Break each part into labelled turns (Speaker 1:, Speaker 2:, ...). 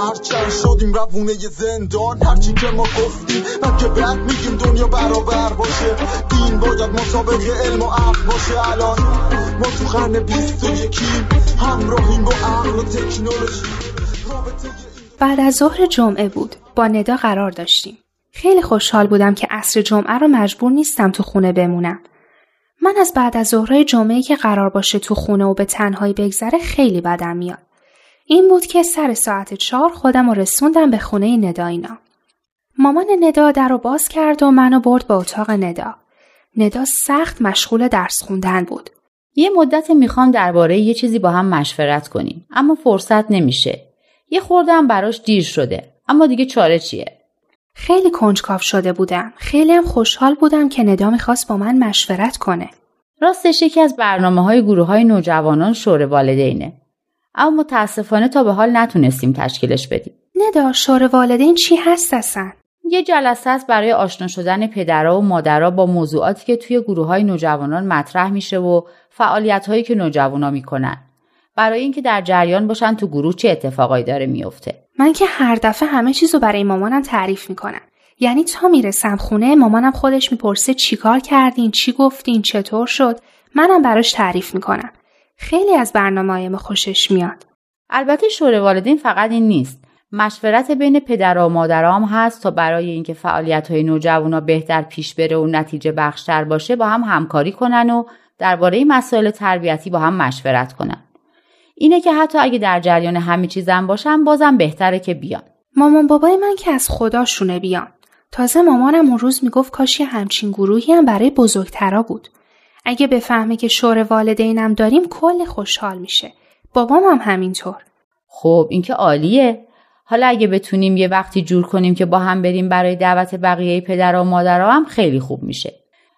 Speaker 1: هرچند شدیم روونه زندان. هرچی که ما گفتیم من که بعد میگیم دنیا برابر باشه. دین باید مسابق علم و عقل باشه. الان ما تو قرن بیست و یکیم. همراهیم با عقل و تکنولوژی.
Speaker 2: بعد از ظهر جمعه بود. با ندا قرار داشتیم. خیلی خوشحال بودم که عصر جمعه رو مجبور نیستم تو خونه بمونم. من از بعد از ظهرهای جمعه که قرار باشه تو خونه و به تنهایی بگذره خیلی بدم میاد. این بود که سر ساعت چهار خودم رو رسوندم به خونه ندا اینا. مامان ندا در رو باز کرد و منو برد به اتاق ندا. ندا سخت مشغول درس خوندن بود.
Speaker 3: یه مدت می‌خوام درباره یه چیزی با هم مشورت کنیم اما فرصت نمیشه. یه خوردم براش دیر شده اما دیگه چاره چیه؟
Speaker 2: خیلی کنجکاو شده بودم. خیلی هم خوشحال بودم که ندا می‌خواست با من مشورت کنه.
Speaker 3: راستش یکی از برنامه های گروه های نوجوانان شور والدینه. اما متاسفانه تا به حال نتونستیم تشکیلش بدیم.
Speaker 2: ندا شور والدین چی هست اصلا؟
Speaker 3: یه جلسه است برای آشنا شدن پدرها و مادرها با موضوعاتی که توی گروه های نوجوانان مطرح میشه و فعالیت هایی که نوجوانا می‌کنن. برای اینکه در جریان باشن تو گروه چه اتفاقایی داره میفته.
Speaker 2: من که هر دفعه همه چیزو برای مامانم تعریف می‌کنم. یعنی تا می‌رسم خونه مامانم خودش می‌پرسه چیکار کردین، چی گفتین، چطور شد؟ منم براش تعریف می‌کنم. خیلی از برنامه ما خوشش میاد.
Speaker 3: البته شور والدین فقط این نیست. مشورت بین پدر و مادرام هست تا برای اینکه فعالیت های نوجوانا بهتر پیش بره و نتیجه بخشتر باشه با هم همکاری کنن و درباره مسائل تربیتی با هم مشورت کنن. اینه که حتی اگه در جریان همه چیزم باشن بازم بهتره که بیان.
Speaker 2: مامان بابای من که از خداشونه بیان. تازه مامانم اون روز می‌گفت کاش همچین گروهی هم برای بزرگترا بود. اگه بفهمه که شور والدینم داریم کل خوشحال میشه. بابام هم همینطور.
Speaker 3: خب این که عالیه. حالا اگه بتونیم یه وقتی جور کنیم که با هم بریم برای دعوت بقیه پدر و مادر هم خیلی خوب میشه.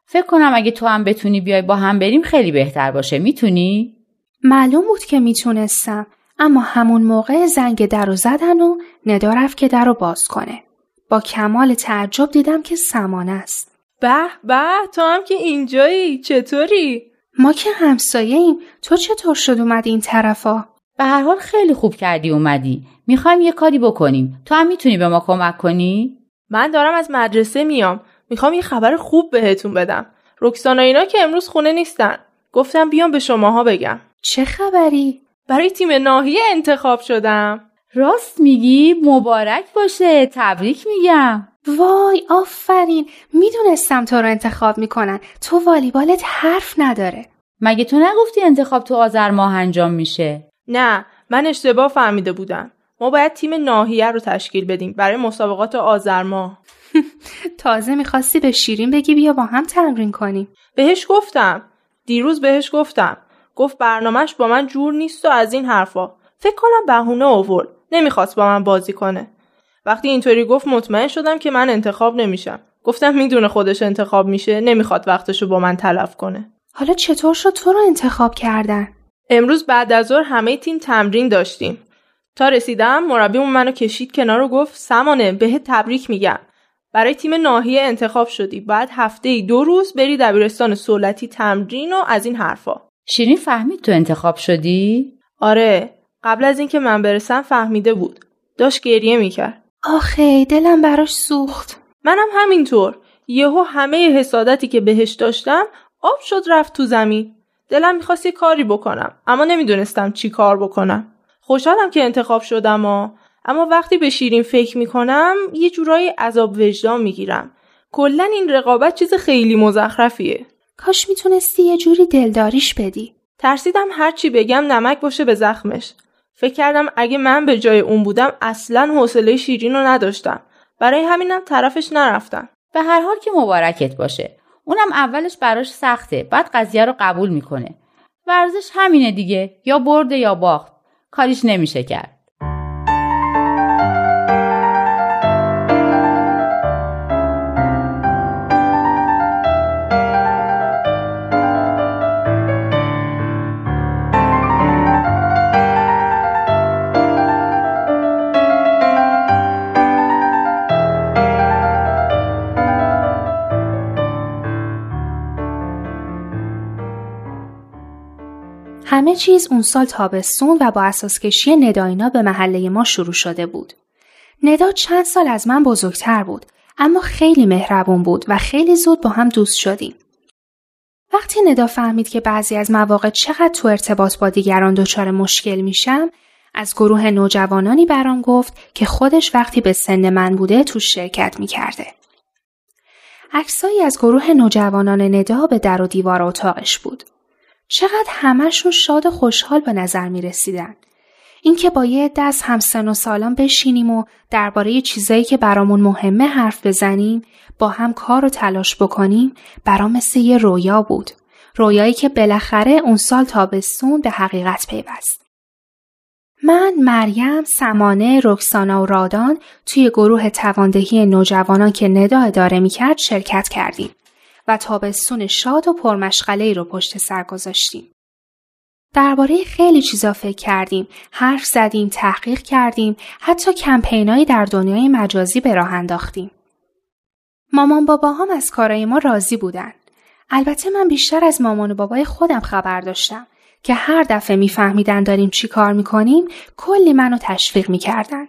Speaker 3: فکر کنم اگه تو هم بتونی بیای با هم بریم خیلی بهتر باشه. می‌تونی؟
Speaker 2: معلوم بود که می‌تونستم. اما همون موقع زنگ در رو زدن و ندا رفت که در رو باز کنه. با کمال تعجب دیدم که سمانه است.
Speaker 4: به به تو هم که اینجایی چطوری؟
Speaker 2: ما که همسایه ایم تو چطور شد اومدی این طرفا؟
Speaker 3: به هر حال خیلی خوب کردی اومدی. می‌خوایم یه کاری بکنیم. تو هم می‌تونی به ما کمک کنی؟
Speaker 4: من دارم از مدرسه میام. می‌خوام یه خبر خوب بهتون بدم. رکسانا اینا که امروز خونه نیستن. گفتم بیام به شماها بگم.
Speaker 2: چه خبری؟
Speaker 4: برای تیم ناحیه انتخاب شدم.
Speaker 3: راست میگی مبارک باشه. تبریک میگم.
Speaker 2: وای آفرین. می‌دونستم تو رو انتخاب می‌کنن. تو والیبالت حرف نداره.
Speaker 3: مگه تو نگفتی انتخاب تو آذر ماه انجام میشه؟
Speaker 4: نه من اشتباه فهمیده بودم. ما باید تیم ناحیه رو تشکیل بدیم برای مسابقات آذر ماه.
Speaker 2: تازه می‌خواستی به شیرین بگی بیا با هم تمرین کنیم.
Speaker 4: بهش گفتم. دیروز بهش گفتم. گفت برنامهش با من جور نیست و از این حرفا. فکر کنم بهونه آورد نمی‌خواست با من بازی کنه. وقتی اینطوری گفت مطمئن شدم که من انتخاب نمیشم. گفتم می‌دونه خودش انتخاب میشه نمی‌خواد وقتشو با من تلف کنه.
Speaker 2: حالا چطور شد تو رو انتخاب کردن؟
Speaker 4: امروز بعد از ظهر همه تیم تمرین داشتیم. تا رسیدم مربیمون منو کشید کنار و گفت سمانه بهت تبریک میگم. برای تیم ناحیه انتخاب شدی. بعد هفته ای دو روز بری دبیرستان سولتی تمرین و از این حرفا.
Speaker 3: شیرین فهمید تو انتخاب شدی؟
Speaker 4: آره. قبل از اینکه من برسم فهمیده بود. داشت گریه می‌کرد.
Speaker 2: آخه دلم براش سوخت.
Speaker 4: منم همینطور. یهو همه حسادتی که بهش داشتم آب شد رفت تو زمین. دلم می‌خواست یه کاری بکنم اما نمی‌دونستم چی کار بکنم. خوشحالم که انتخاب شدم و اما وقتی به شیرین فکر می‌کنم یه جورایی عذاب وجدان می‌گیرم. کلا این رقابت چیز خیلی مزخرفیه.
Speaker 2: کاش می‌تونستی یه جوری دلداریش بدی.
Speaker 4: ترسیدم هرچی بگم نمک باشه به زخمش. فکر کردم اگه من به جای اون بودم اصلا حوصله شیرین رو نداشتم. برای همینم طرفش نرفتم
Speaker 3: به هر حال که مبارکت باشه. اونم اولش براش سخته. بعد قضیه رو قبول می‌کنه. ورزش همینه دیگه. یا برده یا باخت. کاریش نمیشه کرد.
Speaker 2: همه چیز اون سال تابستون و با اساس کشی نداینا به محله ما شروع شده بود. ندا چند سال از من بزرگتر بود اما خیلی مهربون بود و خیلی زود با هم دوست شدیم. وقتی ندا فهمید که بعضی از مواقع چقدر تو ارتباط با دیگران دچار مشکل میشم از گروه نوجوانانی برام گفت که خودش وقتی به سن من بوده تو شرکت می‌کرده. عکسایی از گروه نوجوانان ندا به در و دیوار اتاقش بود. چقدر همهشون شاد و خوشحال به نظر می رسیدن. اینکه با یه دست همسن و سالان بشینیم و درباره چیزایی که برامون مهمه حرف بزنیم با هم کار و تلاش بکنیم برام مثل یه رویا بود. رویایی که بالاخره اون سال تابستون به حقیقت پیوست. من، مریم، سمانه، رکسانا و رادان توی گروه تواندهی نوجوانان که ندا اداره می‌کرد شرکت کردیم و تابستون شاد و پرمشغله رو پشت سر گذاشتیم. درباره خیلی چیزا فکر کردیم، حرف زدیم، تحقیق کردیم، حتی کمپینایی در دنیای مجازی به راه انداختیم. مامان بابا هم از کارای ما راضی بودن. البته من بیشتر از مامان و بابای خودم خبر داشتم که هر دفعه میفهمیدن داریم چی کار می‌کنیم کلی منو تشویق می‌کردن.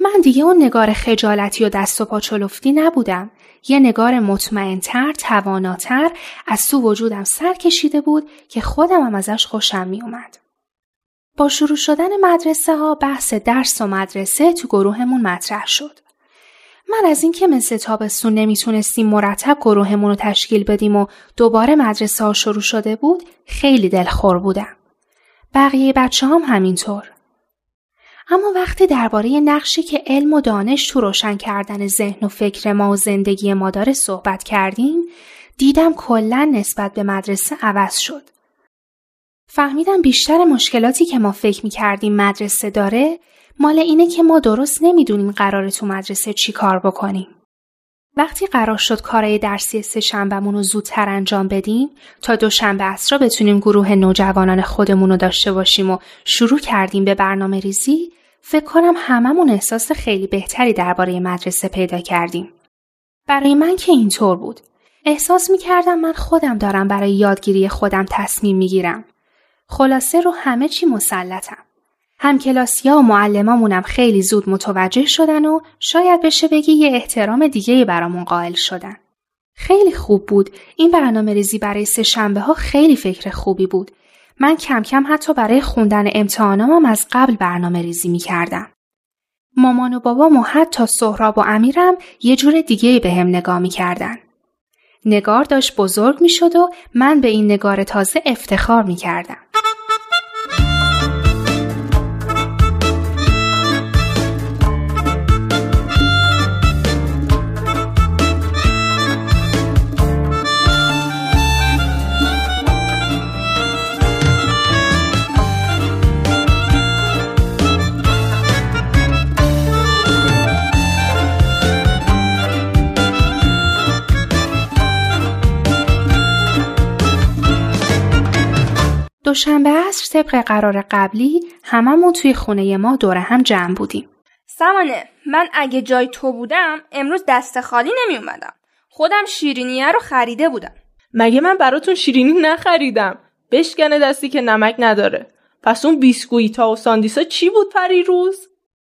Speaker 2: من دیگه اون نگار خجالتی و دست و پا چلفتی نبودم. یه نگار مطمئنتر، تواناتر از تو وجودم سر کشیده بود که خودم هم ازش خوشم میومد. با شروع شدن مدرسه ها بحث درس و مدرسه تو گروهمون مطرح شد. من از اینکه مثل تابستون نمی‌تونستیم مرتب گروهمون رو تشکیل بدیم و دوباره مدرسه ها شروع شده بود خیلی دلخور بودم. بقیه بچه هم همینطور. اما وقتی درباره نقشی که علم و دانش تو روشن کردن ذهن و فکر ما و زندگی ما داره صحبت کردیم دیدم کلا نسبت به مدرسه عوض شد. فهمیدم بیشتر مشکلاتی که ما فکر می کردیم مدرسه داره مال اینه که ما درست نمی‌دونیم قرار تو مدرسه چی کار بکنیم. وقتی قرار شد کارهای درسی سه شنبهمون رو زودتر انجام بدیم تا دوشنبه اصرا بتونیم گروه نوجوانان خودمون رو داشته باشیم و شروع کردیم به برنامه ریزی فکر کنم هممون احساس خیلی بهتری درباره مدرسه پیدا کردیم. برای من که اینطور بود. احساس می کردم من خودم دارم برای یادگیری خودم تصمیم می گیرم. خلاصه رو همه چی مسلطم. همکلاسی ها و معلمامونم خیلی زود متوجه شدن و شاید بشه بگی یه احترام دیگه برامون قائل شدن. خیلی خوب بود. این برنامه ریزی برای سه شنبه ها خیلی فکر خوبی بود. من کم کم حتی برای خوندن امتحانامم از قبل برنامه ریزی می کردم. مامان و بابام و حتی سهراب و امیرم یه جور دیگه به هم نگاه می کردن. نگار داشت بزرگ می شد و من به این نگار تازه افتخار می کردم. دوشنبه عصر طبق قرار قبلی هممون توی خونه ما دور هم جمع بودیم.
Speaker 5: سمانه من اگه جای تو بودم امروز دست خالی نمی اومدم. خودم شیرینیه رو خریده بودم.
Speaker 4: مگه من براتون شیرینی نخریدم؟ بشکنه دستی که نمک نداره. پس اون بیسکویت ها و ساندیسا چی بود پری روز؟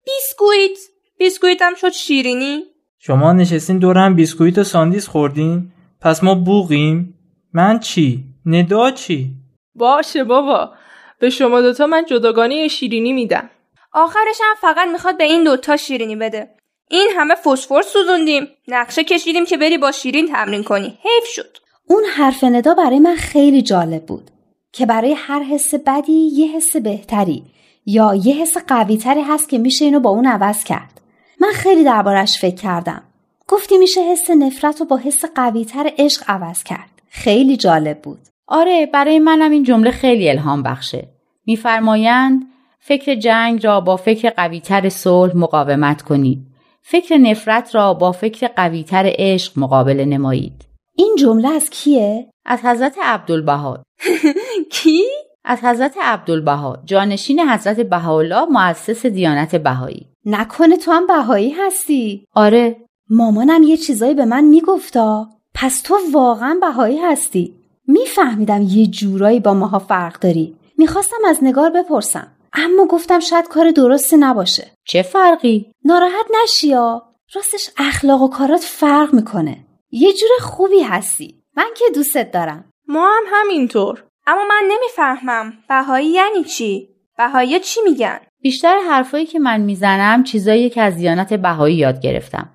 Speaker 5: بیسکویت؟ بیسکویت هم شد شیرینی؟
Speaker 6: شما نشستین دورم بیسکویت و ساندیس خوردین؟ پس ما بوغیم؟ من چی؟ ندا چی؟
Speaker 4: باشه بابا. به شما دوتا من جداگانه شیرینی میدم.
Speaker 5: آخرش هم فقط می‌خواد به این دوتا شیرینی بده. این همه فسفر سوزوندیم. نقشه کشیدیم که بری با شیرین تمرین کنی. حیف شد.
Speaker 7: اون حرف ندا برای من خیلی جالب بود. که برای هر حس بدی یه حس بهتری یا یه حس قویتری هست که میشه اینو با اون عوض کرد. من خیلی دربارش فکر کردم. گفتی میشه حس نفرت رو با حس قویتر عشق عوض کرد. خیلی جالب بود.
Speaker 3: آره برای منم این جمله خیلی الهام بخشه. میفرمایند فکر جنگ را با فکر قویتر صلح مقاومت کنید. فکر نفرت را با فکر قویتر عشق مقابله نمایید.
Speaker 7: این جمله از کیه؟
Speaker 3: از حضرت عبدالبها.
Speaker 5: کی؟
Speaker 3: از حضرت عبدالبها جانشین حضرت بهاءالله مؤسس دیانت بهایی.
Speaker 7: نکنه تو هم بهایی هستی؟
Speaker 3: آره.
Speaker 7: مامانم یه چیزایی به من میگفتا. پس تو واقعا بهایی هستی. میفهمیدم یه جورایی با ماها فرق داری. می‌خواستم از نگار بپرسم. اما گفتم شاید کار درستی نباشه.
Speaker 3: چه فرقی؟
Speaker 7: ناراحت نشیا راستش اخلاق و کارات فرق می‌کنه. یه جور خوبی هستی. من که دوستت دارم.
Speaker 4: ما هم همینطور.
Speaker 5: اما من نمی‌فهمم. بهایی یعنی چی؟ بهایی چی میگن؟
Speaker 3: بیشتر حرفایی که من می‌زنم چیزایی که از دیانت بهایی یاد گرفتم.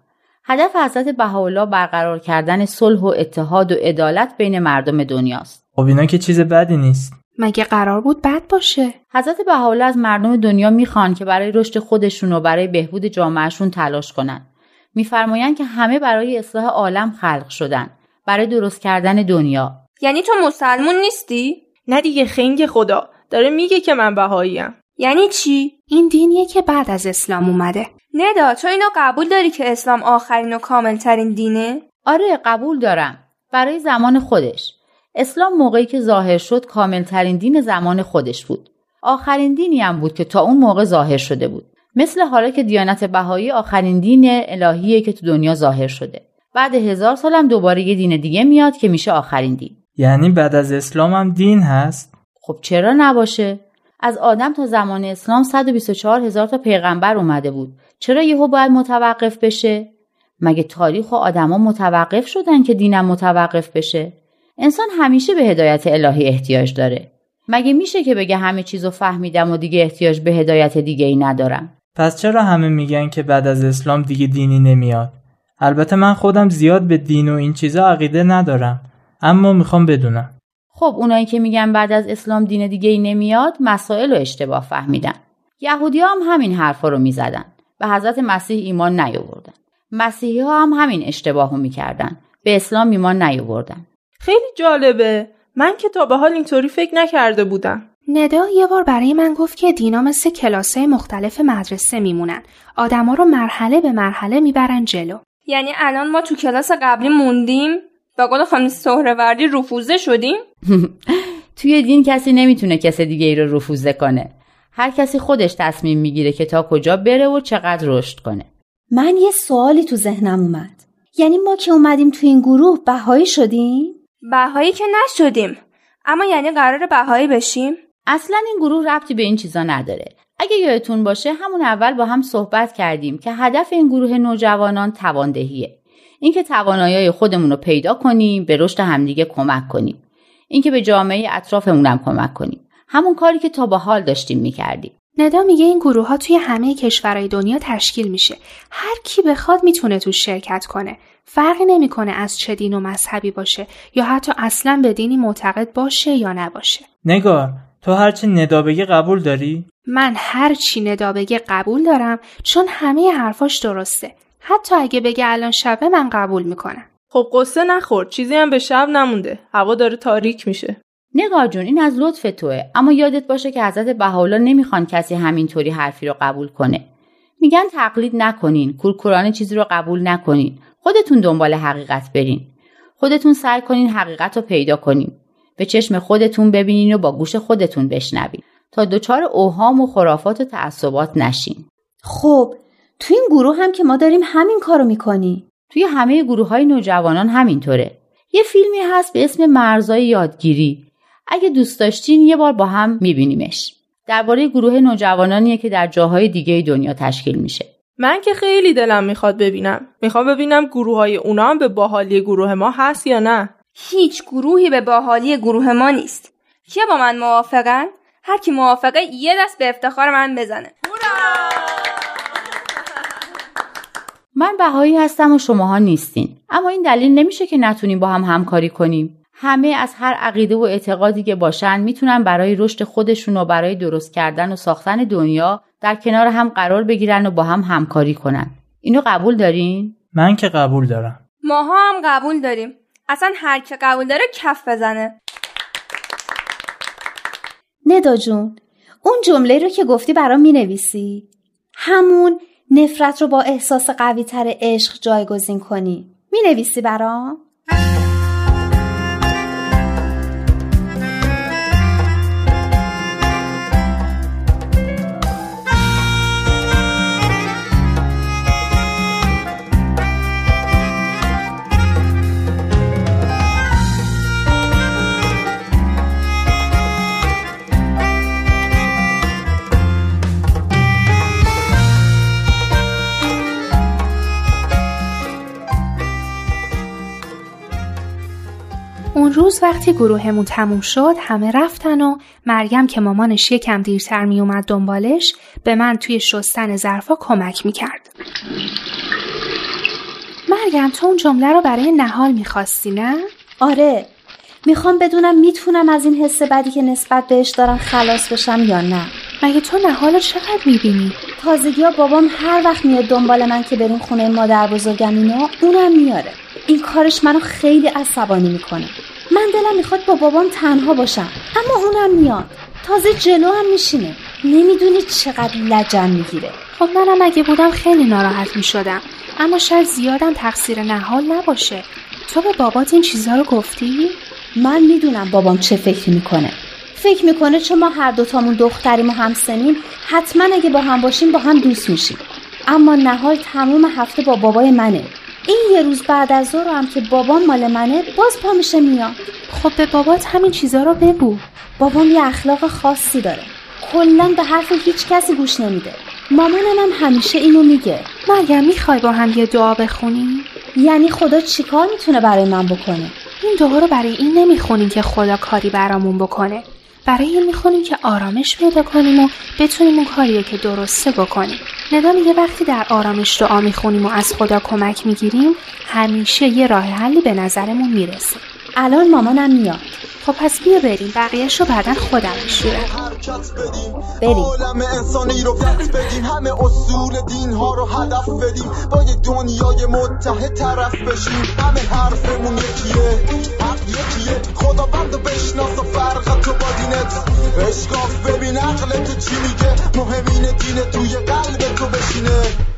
Speaker 3: هدف حضرت بهاءالله برقرار کردن صلح و اتحاد و عدالت بین مردم دنیاست.
Speaker 6: خب اینا که چیز بدی نیست.
Speaker 2: مگه قرار بود بد باشه؟
Speaker 3: حضرت بهاءالله از مردم دنیا می‌خوان که برای رشد خودشون و برای بهبود جامعهشون تلاش کنن. میفرمایند که همه برای اصلاح عالم خلق شدن برای درست کردن دنیا.
Speaker 5: یعنی تو مسلمون نیستی؟
Speaker 4: نه دیگه خنگ خدا. داره میگه که من بهاییم.
Speaker 5: یعنی چی؟
Speaker 2: این دینیه که بعد از اسلام اومده.
Speaker 5: ندا تو اینو قبول داری که اسلام آخرین و کاملترین دینه؟
Speaker 3: آره قبول دارم. برای زمان خودش. اسلام موقعی که ظاهر شد کاملترین دین زمان خودش بود. آخرین دینی هم بود که تا اون موقع ظاهر شده بود. مثل حالا که دیانت بهایی آخرین دین الهیه که تو دنیا ظاهر شده. بعد هزار سالم دوباره یه دین دیگه میاد که میشه آخرین دین.
Speaker 6: یعنی بعد از اسلام هم دین هست؟
Speaker 3: خب چرا نباشه؟ از آدم تا زمان اسلام 124 هزار تا پیغمبر اومده بود. چرا یهو باید متوقف بشه؟ مگه تاریخ و آدما متوقف شدن که دینم متوقف بشه؟ انسان همیشه به هدایت الهی احتیاج داره. مگه میشه که بگه همه چیزو فهمیدم و دیگه احتیاج به هدایت دیگه ای ندارم؟
Speaker 6: پس چرا همه میگن که بعد از اسلام دیگه دینی نمیاد؟ البته من خودم زیاد به دین و این چیزا عقیده ندارم اما می‌خوام بدونم.
Speaker 3: خب اونایی که میگن بعد از اسلام دین دیگه ای نمیاد مسائل رو اشتباه فهمیدن. یهودی هم همین حرفا رو می‌زدن. به حضرت مسیح ایمان نیاوردن. مسیحی ها هم همین اشتباه رو می‌کردن. به اسلام ایمان نیاوردن.
Speaker 4: خیلی جالبه. من که تا به حال اینطوری فکر نکرده بودم.
Speaker 2: ندا یه بار برای من گفت که دینا مثل کلاسه مختلف مدرسه میمونن. آدما رو مرحله به مرحله می‌برن جلو.
Speaker 5: یعنی الان ما تو کلاس قبلی موندیم. با قول خانم سهروردی رفوزه شدیم؟
Speaker 3: توی دین کسی نمی‌تونه کس دیگه ای رو رفوزه کنه. هر کسی خودش تصمیم می‌گیره که تا کجا بره و چقدر رشد کنه.
Speaker 7: من یه سوالی تو ذهنم اومد. یعنی ما که اومدیم تو این گروه بهایی شدیم؟
Speaker 5: بهایی که نشدیم. اما یعنی قرار بهایی بشیم؟
Speaker 3: اصلا این گروه ربطی به این چیزا نداره. اگه یادتون باشه همون اول با هم صحبت کردیم که هدف این گروه نوجوانان تواندهیه. اینکه توانایی خودمون رو پیدا کنیم به رشد همدیگه کمک کنیم. اینکه به جامعه اطرافمون هم کمک کنیم. همون کاری که تا به حال داشتیم می‌کردیم.
Speaker 2: ندا میگه این گروه ها توی همه کشورهای دنیا تشکیل میشه. هر کی بخواد می‌تونه تو شرکت کنه. فرقی نمی‌کنه از چه دین و مذهبی باشه یا حتی اصلا به دینی معتقد باشه یا نباشه.
Speaker 6: نگار تو هرچی ندا بگی قبول داری؟
Speaker 2: من هر چی ندا بگه قبول دارم چون همه حرفاش درسته. حتی اگه بگه الان شبه من قبول می‌کنم
Speaker 4: خب قصه نخور چیزی هم به شب نمونده. هوا داره تاریک میشه.
Speaker 3: نگار جون این از لطف توه. اما یادت باشه که حضرت بهاءالله نمی‌خوان کسی همینطوری حرفی رو قبول کنه. میگن تقلید نکنین. کورکورانه چیزی رو قبول نکنین. خودتون دنبال حقیقت برین. خودتون سعی کنین حقیقت رو پیدا کنین. به چشم خودتون ببینین و با گوش خودتون بشنوین. تا دچار اوهام و خرافات و تعصبات نشین.
Speaker 7: خب تو این گروه هم که ما داریم همین کارو می‌کنیم
Speaker 3: توی همه گروه های نوجوانان همینطوره. یه فیلمی هست به اسم مرزای یادگیری. اگه دوست داشتین یه بار با هم میبینیمش. درباره گروه نوجوانانیه که در جاهای دیگه دنیا تشکیل میشه.
Speaker 4: من که خیلی دلم می‌خواد ببینم. می‌خوام ببینم گروه های اونا هم به باحالی گروه ما هست یا نه.
Speaker 5: هیچ گروهی به باحالی گروه ما نیست. کیا با من موافقن؟ هر کی موافقه یه دست به افتخار من بزنه.
Speaker 3: من بهایی هستم و شماها نیستین. اما این دلیل نمیشه که نتونیم با هم همکاری کنیم. همه از هر عقیده و اعتقادی که باشن می‌تونن برای رشد خودشون و برای درست کردن و ساختن دنیا در کنار هم قرار بگیرن و با هم همکاری کنن. اینو قبول دارین؟
Speaker 6: من که قبول دارم.
Speaker 5: ماها هم قبول داریم. اصلا هر که قبول داره کف بزنه.
Speaker 7: ندا جون اون جمله رو که گفتی برام می نویسی همون نفرت رو با احساس قوی تر عشق جایگزین کنی می نویسی برام؟
Speaker 2: وقتی گروهمون تموم شد همه رفتن و مریم که مامانش یکم دیرتر میومد دنبالش به من توی شستن ظرفا کمک می‌کرد. مریم تو اون جمله رو برای نهال می‌خواستی نه؟
Speaker 7: آره می‌خوام بدونم می‌تونم از این حس بدی که نسبت بهش دارم خلاص بشم یا نه
Speaker 2: مگه تو نهال رو چقدر می‌بینی؟
Speaker 7: تازگی ها بابام هر وقت میاد دنبال من که بریم خونه مادر بزرگم اینا اونم میاره این کارش منو خیلی عصبانی می‌کنه من دلم می‌خواد با بابام تنها باشم اما اونم میاد. تازه جلو هم میشینه. نمی‌دونی چقدر لجن می‌گیره.
Speaker 2: خب منم اگه بودم خیلی ناراحت می‌شدم. اما شاید زیادم تقصیر نهال نباشه. تو به بابات این چیزها رو گفتی؟
Speaker 7: من می‌دونم بابام چه فکر می‌کنه. فکر می‌کنه چون ما هر دوتامون دختریم و همسنیم حتما اگه با هم باشیم با هم دوست میشیم. اما نهال تموم هفته با بابای منه. این یه روز بعد از ظهر هم که بابام مال منه باز پا میشه میاد.
Speaker 2: خب به بابات همین چیزا رو بگو.
Speaker 7: بابام یه اخلاق خاصی داره. کلا به حرف هیچ کسی گوش نمیده. مامانم هم همیشه اینو میگه.
Speaker 2: مریم می‌خوای با هم یه دعا بخونیم
Speaker 7: یعنی خدا چیکار می‌تونه برای من بکنه؟
Speaker 2: این دعا رو برای این نمی‌خونیم که خدا کاری برامون بکنه. برای این می‌خونیم که آرامش پیدا کنیم و بتونیم اون کاریه که درسته بکنیم. ندا میگه وقتی در آرامش دعا می‌خونیم و از خدا کمک می‌گیریم همیشه یه راه حلی به نظرمون می‌رسه.
Speaker 7: الان مامانم میاد.
Speaker 2: خب پس بیا بریم. بقیهش رو بعدا خودم میشورم.
Speaker 7: بریم.
Speaker 1: عالم انسانی رو بدیم. همه اصول دین ها رو هدف بدیم. با یه دنیای متحد طرف بشیم. همه حرفمون یکیه. حق یکیه. خدا بند و بشناس و فرق تو با دینت اشکاف ببین عقل تو چی میگه؟ مهمین دین توی قلب تو بشینه.